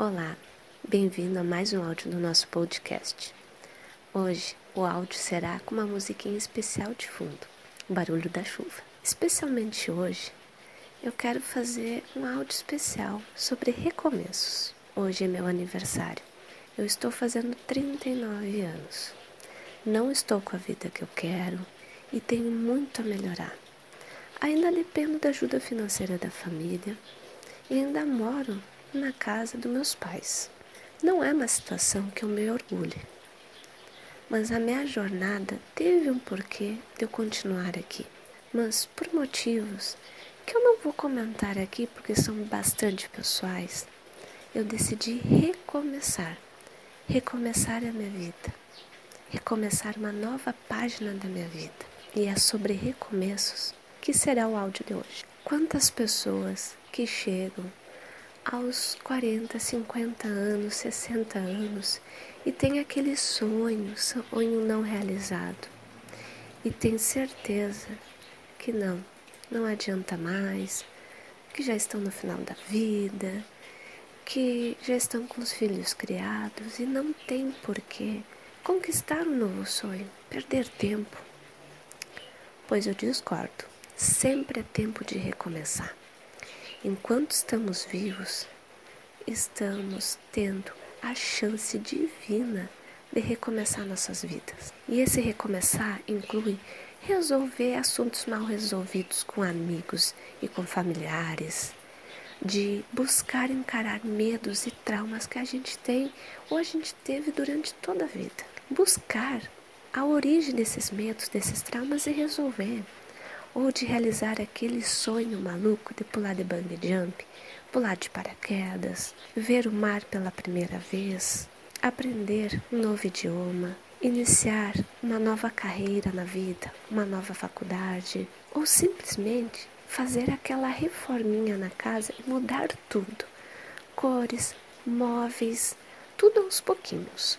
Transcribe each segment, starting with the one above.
Olá, bem-vindo a mais um áudio do nosso podcast. Hoje o áudio será com uma musiquinha especial de fundo, o barulho da chuva. Especialmente hoje, eu quero fazer um áudio especial sobre recomeços. Hoje é meu aniversário. Eu estou fazendo 39 anos. Não estou com a vida que eu quero e tenho muito a melhorar. Ainda dependo da ajuda financeira da família e ainda moro na casa dos meus pais. Não é uma situação que eu me orgulhe, mas a minha jornada teve um porquê de eu continuar aqui. Mas por motivos que eu não vou comentar aqui porque são bastante pessoais, eu decidi recomeçar. Recomeçar a minha vida. Recomeçar uma nova página da minha vida. E é sobre recomeços que será o áudio de hoje. Quantas pessoas que chegam aos 40, 50 anos, 60 anos e tem aquele sonho, sonho não realizado e tem certeza que não, não adianta mais, que já estão no final da vida, que já estão com os filhos criados e não tem porquê conquistar um novo sonho, perder tempo. Pois eu discordo, sempre é tempo de recomeçar. Enquanto estamos vivos, estamos tendo a chance divina de recomeçar nossas vidas. E esse recomeçar inclui resolver assuntos mal resolvidos com amigos e com familiares, de buscar encarar medos e traumas que a gente tem ou a gente teve durante toda a vida. Buscar a origem desses medos, desses traumas e resolver ou de realizar aquele sonho maluco de pular de bungee jump, pular de paraquedas, ver o mar pela primeira vez, aprender um novo idioma, iniciar uma nova carreira na vida, uma nova faculdade, ou simplesmente fazer aquela reforminha na casa e mudar tudo. Cores, móveis, tudo aos pouquinhos.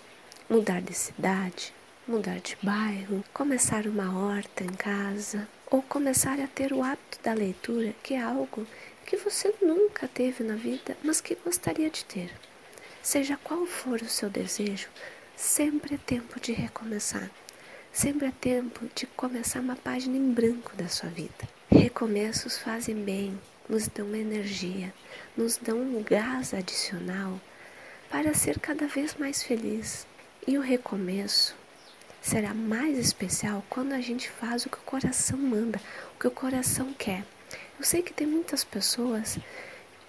Mudar de cidade, mudar de bairro, começar uma horta em casa, ou começar a ter o hábito da leitura, que é algo que você nunca teve na vida, mas que gostaria de ter. Seja qual for o seu desejo, sempre é tempo de recomeçar. Sempre é tempo de começar uma página em branco da sua vida. Recomeços fazem bem, nos dão energia, nos dão um gás adicional para ser cada vez mais feliz. E o recomeço será mais especial quando a gente faz o que o coração manda, o que o coração quer. Eu sei que tem muitas pessoas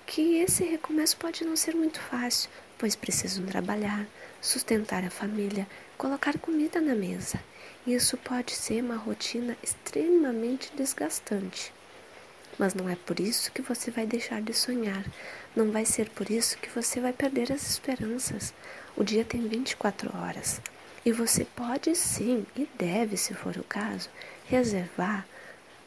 que esse recomeço pode não ser muito fácil, pois precisam trabalhar, sustentar a família, colocar comida na mesa. Isso pode ser uma rotina extremamente desgastante. Mas não é por isso que você vai deixar de sonhar. Não vai ser por isso que você vai perder as esperanças. O dia tem 24 horas. E você pode sim, e deve, se for o caso, reservar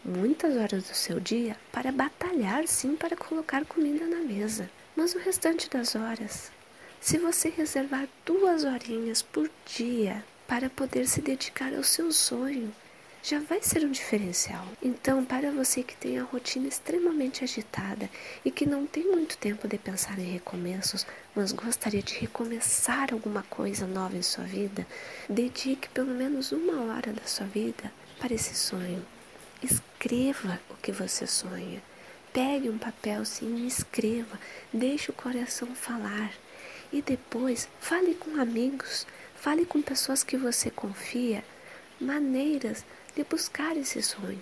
muitas horas do seu dia para batalhar sim para colocar comida na mesa. Mas o restante das horas, se você reservar duas horinhas por dia para poder se dedicar ao seu sonho, já vai ser um diferencial. Então, para você que tem a rotina extremamente agitada e que não tem muito tempo de pensar em recomeços, mas gostaria de recomeçar alguma coisa nova em sua vida, dedique pelo menos uma hora da sua vida para esse sonho. Escreva o que você sonha. Pegue um papel sim e escreva. Deixe o coração falar. E depois fale com amigos, fale com pessoas que você confia, maneiras de buscar esse sonho.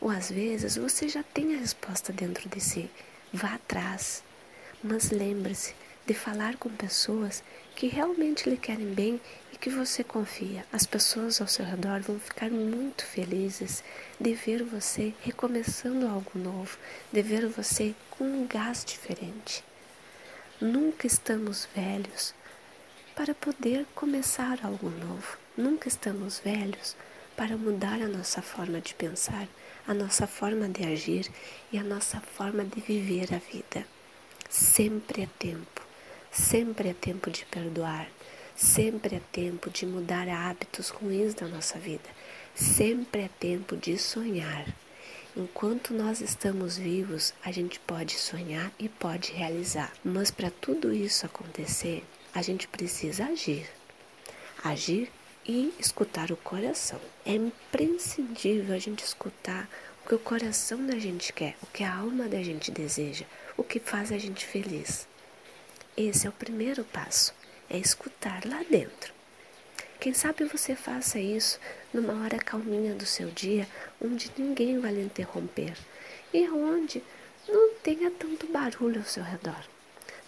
Ou às vezes você já tem a resposta dentro de si. Vá atrás. Mas lembre-se de falar com pessoas que realmente lhe querem bem e que você confia. As pessoas ao seu redor vão ficar muito felizes de ver você recomeçando algo novo, de ver você com um gás diferente. Nunca estamos velhos para poder começar algo novo. Nunca estamos velhos para mudar a nossa forma de pensar, a nossa forma de agir e a nossa forma de viver a vida. Sempre é tempo, sempre é tempo de perdoar, sempre é tempo de mudar hábitos ruins da nossa vida, sempre é tempo de sonhar. Enquanto nós estamos vivos, a gente pode sonhar e pode realizar. Mas para tudo isso acontecer, a gente precisa agir. Agir e escutar o coração. É imprescindível a gente escutar o que o coração da gente quer, o que a alma da gente deseja, o que faz a gente feliz. Esse é o primeiro passo, é escutar lá dentro. Quem sabe você faça isso numa hora calminha do seu dia, onde ninguém vai lhe interromper e onde não tenha tanto barulho ao seu redor.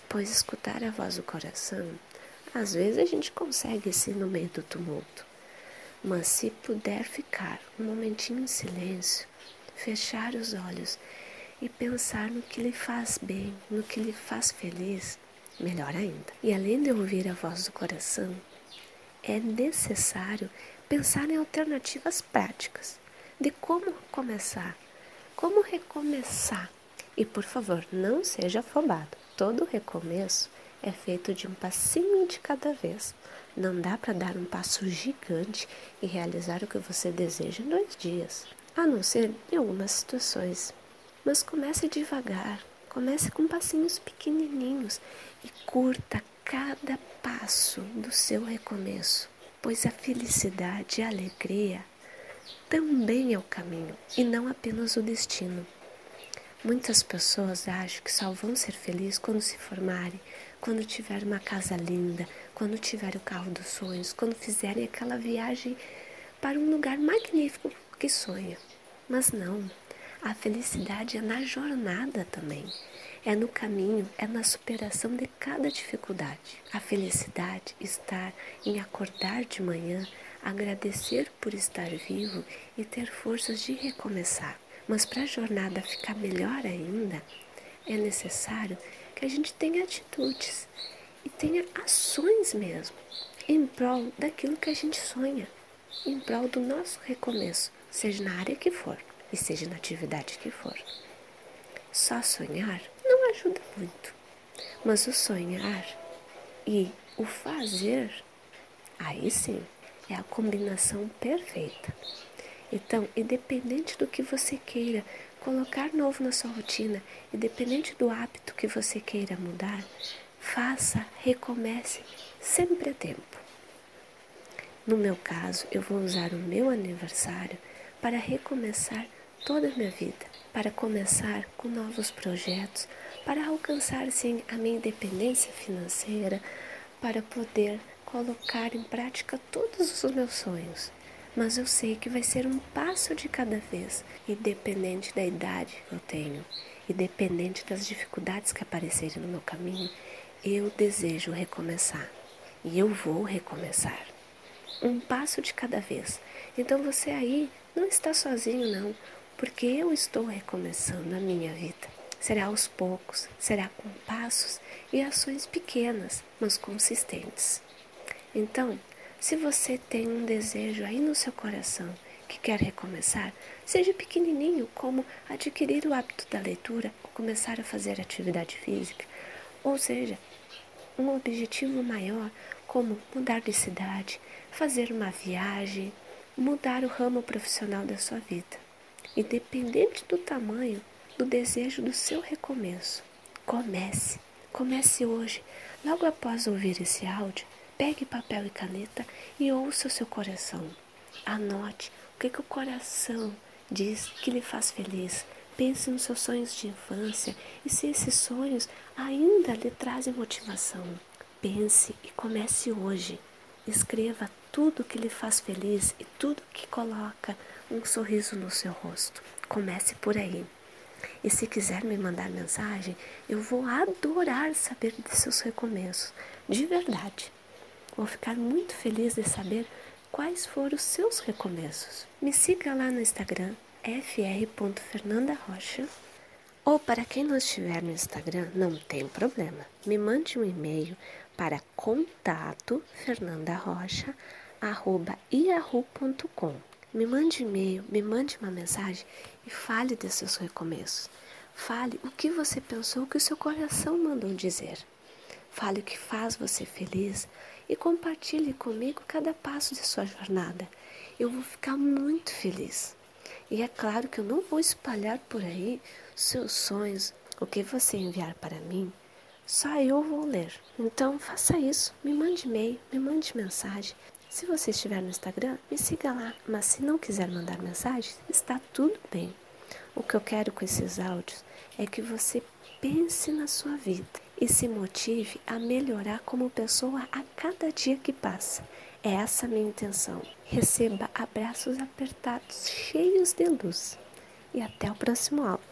Pois escutar a voz do coração, às vezes a gente consegue sim no meio do tumulto. Mas se puder ficar um momentinho em silêncio, fechar os olhos e pensar no que lhe faz bem, no que lhe faz feliz, melhor ainda. E além de ouvir a voz do coração, é necessário pensar em alternativas práticas de como começar, como recomeçar. E por favor, não seja afobado. Todo recomeço é feito de um passinho de cada vez. Não dá para dar um passo gigante e realizar o que você deseja em dois dias, a não ser em algumas situações. Mas comece devagar, comece com passinhos pequenininhos e curta cada passo do seu recomeço, pois a felicidade e a alegria também é o caminho e não apenas o destino. Muitas pessoas acham que só vão ser felizes quando se formarem, quando tiver uma casa linda, quando tiver o carro dos sonhos, quando fizerem aquela viagem para um lugar magnífico que sonha. Mas não, a felicidade é na jornada também. É no caminho, é na superação de cada dificuldade. A felicidade está em acordar de manhã, agradecer por estar vivo e ter forças de recomeçar. Mas para a jornada ficar melhor ainda, é necessário que a gente tenha atitudes e tenha ações mesmo em prol daquilo que a gente sonha, em prol do nosso recomeço, seja na área que for e seja na atividade que for. Só sonhar não ajuda muito, mas o sonhar e o fazer, aí sim, é a combinação perfeita. Então, independente do que você queira colocar novo na sua rotina, independente do hábito que você queira mudar, faça, recomece sempre a tempo. No meu caso, eu vou usar o meu aniversário para recomeçar toda a minha vida, para começar com novos projetos, para alcançar sim a minha independência financeira, para poder colocar em prática todos os meus sonhos. Mas eu sei que vai ser um passo de cada vez, independente da idade que eu tenho, independente das dificuldades que aparecerem no meu caminho, eu desejo recomeçar. E eu vou recomeçar. Um passo de cada vez. Então você aí não está sozinho, não porque eu estou recomeçando a minha vida. Será aos poucos, será com passos e ações pequenas, mas consistentes. Então, se você tem um desejo aí no seu coração que quer recomeçar, seja pequenininho, como adquirir o hábito da leitura ou começar a fazer atividade física, ou seja, um objetivo maior, como mudar de cidade, fazer uma viagem, mudar o ramo profissional da sua vida independente do tamanho do desejo do seu recomeço. Comece, comece hoje. Logo após ouvir esse áudio, pegue papel e caneta e ouça o seu coração. Anote o que, que o coração diz que lhe faz feliz. Pense nos seus sonhos de infância e se esses sonhos ainda lhe trazem motivação. Pense e comece hoje. Escreva tudo que lhe faz feliz e tudo que coloca um sorriso no seu rosto. Comece por aí. E se quiser me mandar mensagem, eu vou adorar saber de seus recomeços, de verdade. Vou ficar muito feliz de saber quais foram os seus recomeços. Me siga lá no Instagram, fr.fernandarocha. Ou para quem não estiver no Instagram, não tem problema. Me mande um e-mail para contato fernandarocha.yahoo.com me mande e-mail, me mande uma mensagem e fale de seus recomeços. Fale o que você pensou, o que o seu coração mandou dizer. Fale o que faz você feliz e compartilhe comigo cada passo de sua jornada. Eu vou ficar muito feliz. E é claro que eu não vou espalhar por aí seus sonhos, o que você enviar para mim, só eu vou ler. Então faça isso, me mande e-mail, me mande mensagem. Se você estiver no Instagram, me siga lá. Mas se não quiser mandar mensagem, está tudo bem. O que eu quero com esses áudios é que você pense na sua vida e se motive a melhorar como pessoa a cada dia que passa. É essa a minha intenção. Receba abraços apertados, cheios de luz. E até o próximo áudio.